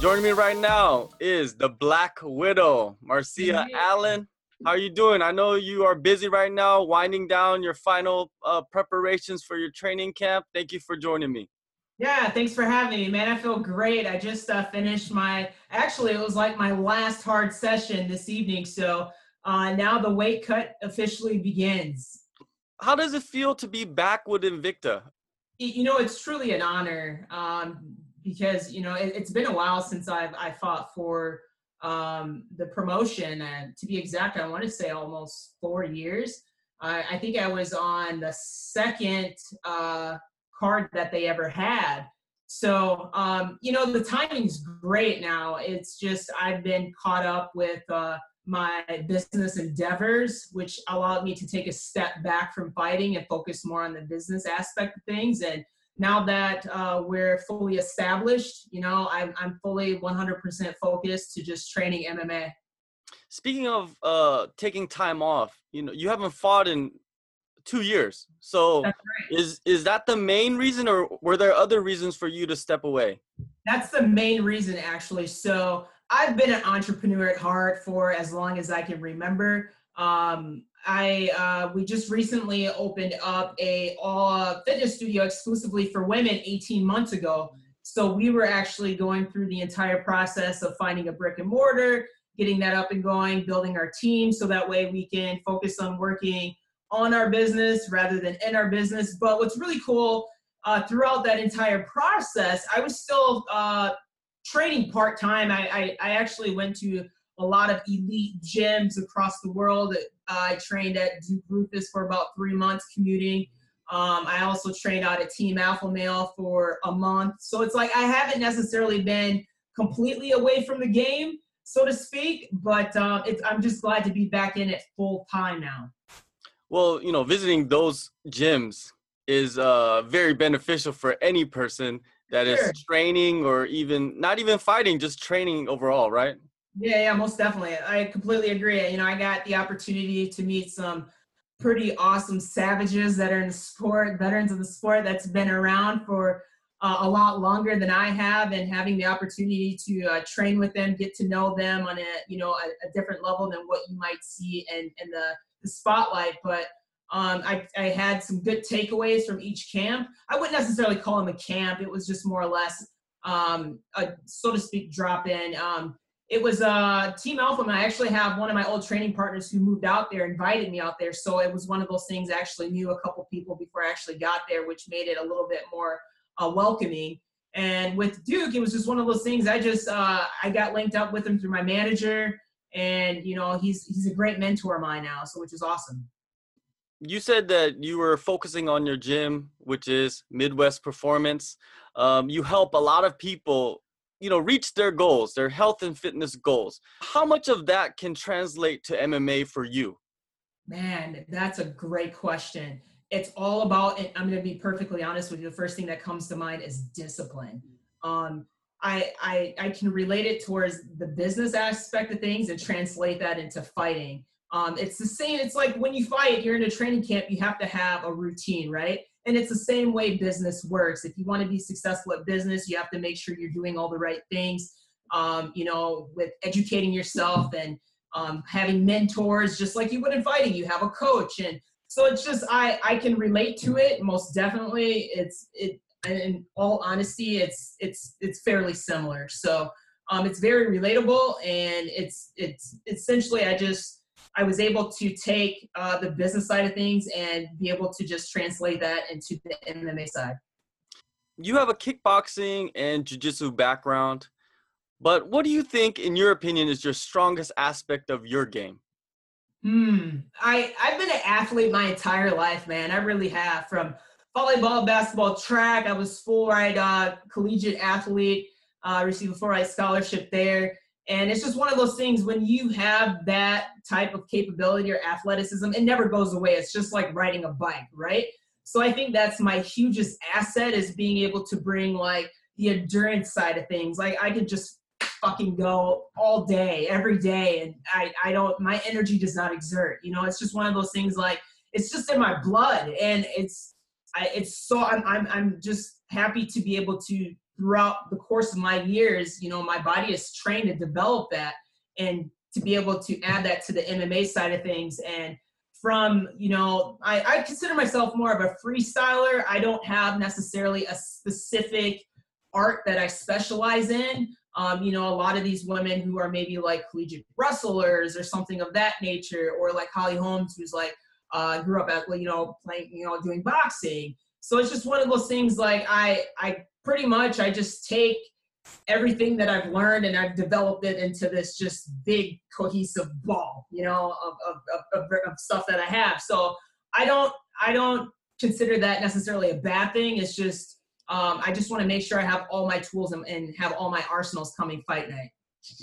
Joining me right now is the Black Widow, Marcia. Allen. How are you doing? I know you are busy right now, winding down your final uh, preparations for your training camp. Thank you for joining me. Yeah, thanks for having me, man. I feel great. I just uh, finished my, actually, it was like my last hard session this evening. So uh, now the weight cut officially begins. How does it feel to be back with Invicta? You know, it's truly an honor um, because, you know, it, has been a while since I've I fought for um, the promotion. And to be exact, I want to say almost four years. I think I was on the second uh, card that they ever had. So, um, you know, the timing's great now. It's just I've been caught up with uh, my business endeavors, which allowed me to take a step back from fighting and focus more on the business aspect of things. And now that uh, we're fully established, you know, I'm, I'm fully 100% focused to just training MMA. Speaking of uh, taking time off, you know, you haven't fought in two years. So right. is is that the main reason, or were there other reasons for you to step away? That's the main reason, actually. So I've been an entrepreneur at heart for as long as I can remember. Um, I uh, we just recently opened up a all fitness studio exclusively for women 18 months ago. So we were actually going through the entire process of finding a brick and mortar, getting that up and going, building our team so that way we can focus on working on our business rather than in our business. But what's really cool uh, throughout that entire process, I was still uh, training part time. I, I, I, actually went to a lot of elite gyms across the world. I trained at Duke Roufus for about three months commuting. Um, I also trained out at Team Alpha Male for a month. So it's like I haven't necessarily been completely away from the game, so to speak, but uh, I'm just glad to be back in it full time now. Well, you know, visiting those gyms is uh, very beneficial for any person that sure. is training or even not even fighting, just training overall, right? Yeah, yeah, most definitely. I completely agree. You know, I got the opportunity to meet some pretty awesome savages that are in the sport, veterans of the sport that's been around for uh, a lot longer than I have, and having the opportunity to uh, train with them, get to know them on a you know a, a different level than what you might see in in the, the spotlight. But um, I, I had some good takeaways from each camp. I wouldn't necessarily call them a camp. It was just more or less, um, a so to speak, drop in. Um, it was uh, Team Alpha, and I actually have one of my old training partners who moved out there, invited me out there. So it was one of those things. I actually knew a couple people before I actually got there, which made it a little bit more uh, welcoming. And with Duke, it was just one of those things. I just uh, I got linked up with him through my manager, and you know he's he's a great mentor of mine now, so which is awesome you said that you were focusing on your gym, which is Midwest Performance. Um, you help a lot of people, you know, reach their goals, their health and fitness goals. How much of that can translate to MMA for you? Man, that's a great question. It's all about, I'm going to be perfectly honest with you. The first thing that comes to mind is discipline. Um, I, I, I can relate it towards the business aspect of things and translate that into fighting. Um, it's the same. It's like when you fight, you're in a training camp, you have to have a routine, right? And it's the same way business works. If you want to be successful at business, you have to make sure you're doing all the right things. Um, you know, with educating yourself and um, having mentors, just like you would in fighting. You have a coach, and so it's just I I can relate to it most definitely. It's it in all honesty, it's it's it's fairly similar. So um, it's very relatable, and it's it's essentially I just I was able to take uh, the business side of things and be able to just translate that into the MMA side. You have a kickboxing and jiu-jitsu background, but what do you think, in your opinion, is your strongest aspect of your game? Hmm. I I've been an athlete my entire life, man. I really have. From volleyball, basketball, track. I was full ride uh, collegiate athlete. Uh, received a full ride scholarship there. And it's just one of those things when you have that type of capability or athleticism, it never goes away. It's just like riding a bike, right? So I think that's my hugest asset is being able to bring like the endurance side of things. Like I could just fucking go all day, every day, and I, I don't my energy does not exert. You know, it's just one of those things like it's just in my blood and it's I, it's so I'm, I'm I'm just happy to be able to throughout the course of my years, you know, my body is trained to develop that and to be able to add that to the MMA side of things. And from, you know, I, I consider myself more of a freestyler. I don't have necessarily a specific art that I specialize in. Um, you know, a lot of these women who are maybe like collegiate wrestlers or something of that nature, or like Holly Holmes, who's like uh, grew up at, you know, playing, you know, doing boxing. So it's just one of those things like I, I pretty much, I just take everything that I've learned and I've developed it into this just big cohesive ball, you know, of, of, of, of stuff that I have. So I don't, I don't consider that necessarily a bad thing. It's just, um, I just want to make sure I have all my tools and, and have all my arsenals coming fight night.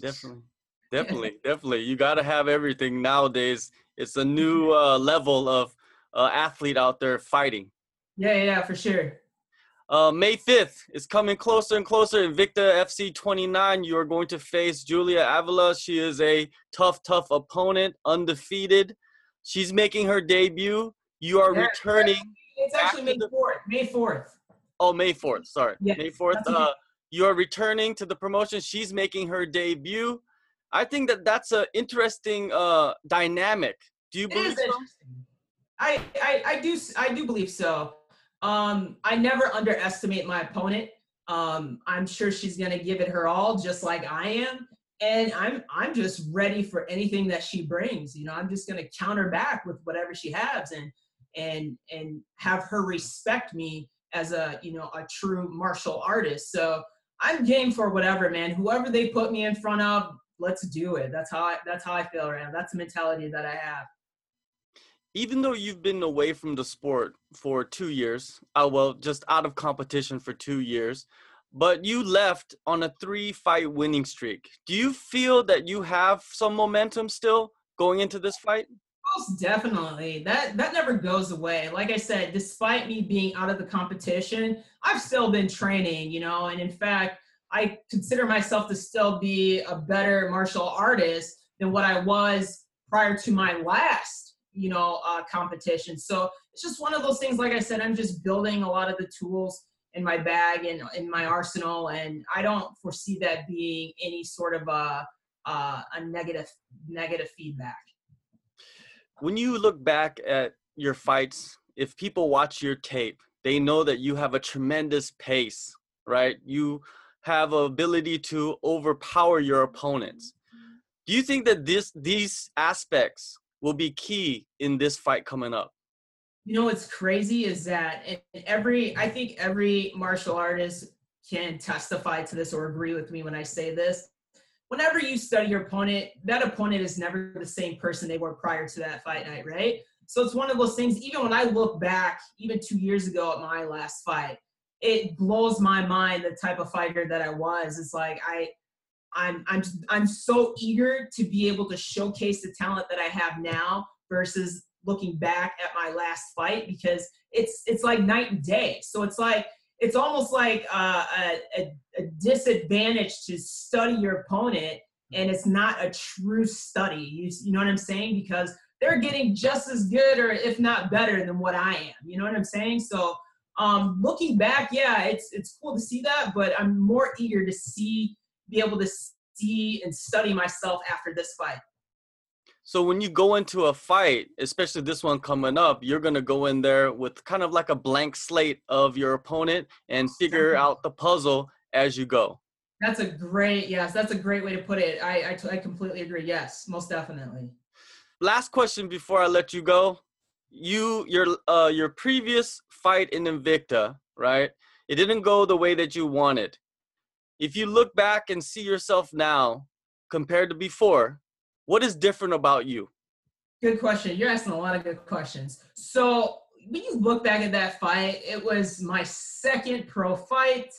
Definitely. Definitely. definitely. You got to have everything nowadays. It's a new uh, level of uh, athlete out there fighting. Yeah, yeah, for sure. Uh, May 5th is coming closer and closer. Invicta FC 29, you are going to face Julia Avila. She is a tough, tough opponent, undefeated. She's making her debut. You are yeah, returning. It's actually May 4th. May 4th. Oh, May 4th. Sorry. Yeah, May 4th. Uh, you are returning to the promotion. She's making her debut. I think that that's an interesting uh, dynamic. Do you believe so? I, I, I do I do believe so. Um, I never underestimate my opponent. Um, I'm sure she's gonna give it her all, just like I am. And I'm I'm just ready for anything that she brings. You know, I'm just gonna counter back with whatever she has and and and have her respect me as a you know a true martial artist. So I'm game for whatever, man. Whoever they put me in front of, let's do it. That's how I that's how I feel right now. That's the mentality that I have. Even though you've been away from the sport for two years, uh, well, just out of competition for two years, but you left on a three fight winning streak. Do you feel that you have some momentum still going into this fight? Most definitely. That that never goes away. Like I said, despite me being out of the competition, I've still been training, you know, and in fact, I consider myself to still be a better martial artist than what I was prior to my last, you know, uh, competition. So it's just one of those things. Like I said, I'm just building a lot of the tools in my bag and in my arsenal, and I don't foresee that being any sort of a a negative negative feedback. When you look back at your fights, if people watch your tape, they know that you have a tremendous pace, right? You have ability to overpower your opponents. Do you think that this these aspects will be key in this fight coming up? You know what's crazy is that every I think every martial artist can testify to this or agree with me when I say this. Whenever you study your opponent, that opponent is never the same person they were prior to that fight night, right? So it's one of those things, even when I look back, even two years ago at my last fight, it blows my mind the type of fighter that I was. It's like I I'm I'm I'm so eager to be able to showcase the talent that I have now versus looking back at my last fight because it's it's like night and day. So it's like it's almost like uh, a, a, disadvantage to study your opponent and it's not a true study. You, you know what I'm saying? Because they're getting just as good or if not better than what I am. You know what I'm saying? So um, looking back, yeah, it's it's cool to see that, but I'm more eager to see, be able to see and study myself after this fight. So when you go into a fight, especially this one coming up, you're gonna go in there with kind of like a blank slate of your opponent and figure out the puzzle as you go. That's a great yes. That's a great way to put it. I I, I completely agree. Yes, most definitely. Last question before I let you go you your uh your previous fight in Invicta, right? It didn't go the way that you wanted. If you look back and see yourself now compared to before, what is different about you? Good question. You're asking a lot of good questions. So when you look back at that fight, it was my second pro fight.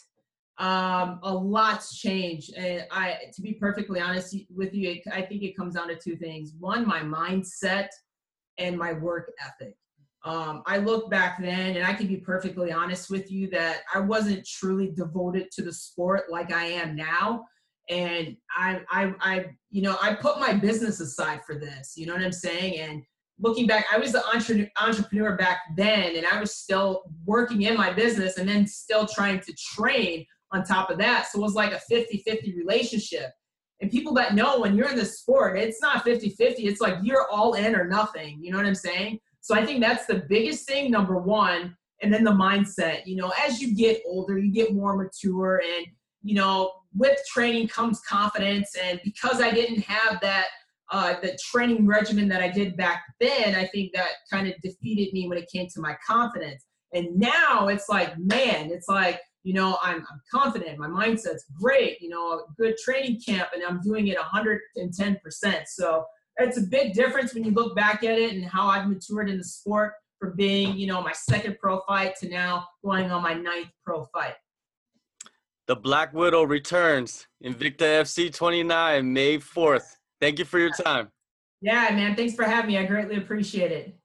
Um, a lot's changed, and I, to be perfectly honest with you, I think it comes down to two things. One, my mindset and my work ethic. Um, I look back then, and I can be perfectly honest with you that I wasn't truly devoted to the sport like I am now. And I, I, I, you know, I put my business aside for this. You know what I'm saying? And looking back, I was the entre- entrepreneur back then, and I was still working in my business, and then still trying to train on top of that. So it was like a 50 50 relationship. And people that know when you're in the sport, it's not 50 50. It's like you're all in or nothing. You know what I'm saying? So I think that's the biggest thing, number one. And then the mindset. You know, as you get older, you get more mature. And, you know, with training comes confidence. And because I didn't have that, uh, the training regimen that I did back then, I think that kind of defeated me when it came to my confidence. And now it's like, man, it's like, you know, I'm, I'm confident. My mindset's great. You know, a good training camp, and I'm doing it 110%. So it's a big difference when you look back at it and how I've matured in the sport from being, you know, my second pro fight to now going on my ninth pro fight. The Black Widow returns Invicta FC 29, May 4th. Thank you for your time. Yeah, man. Thanks for having me. I greatly appreciate it.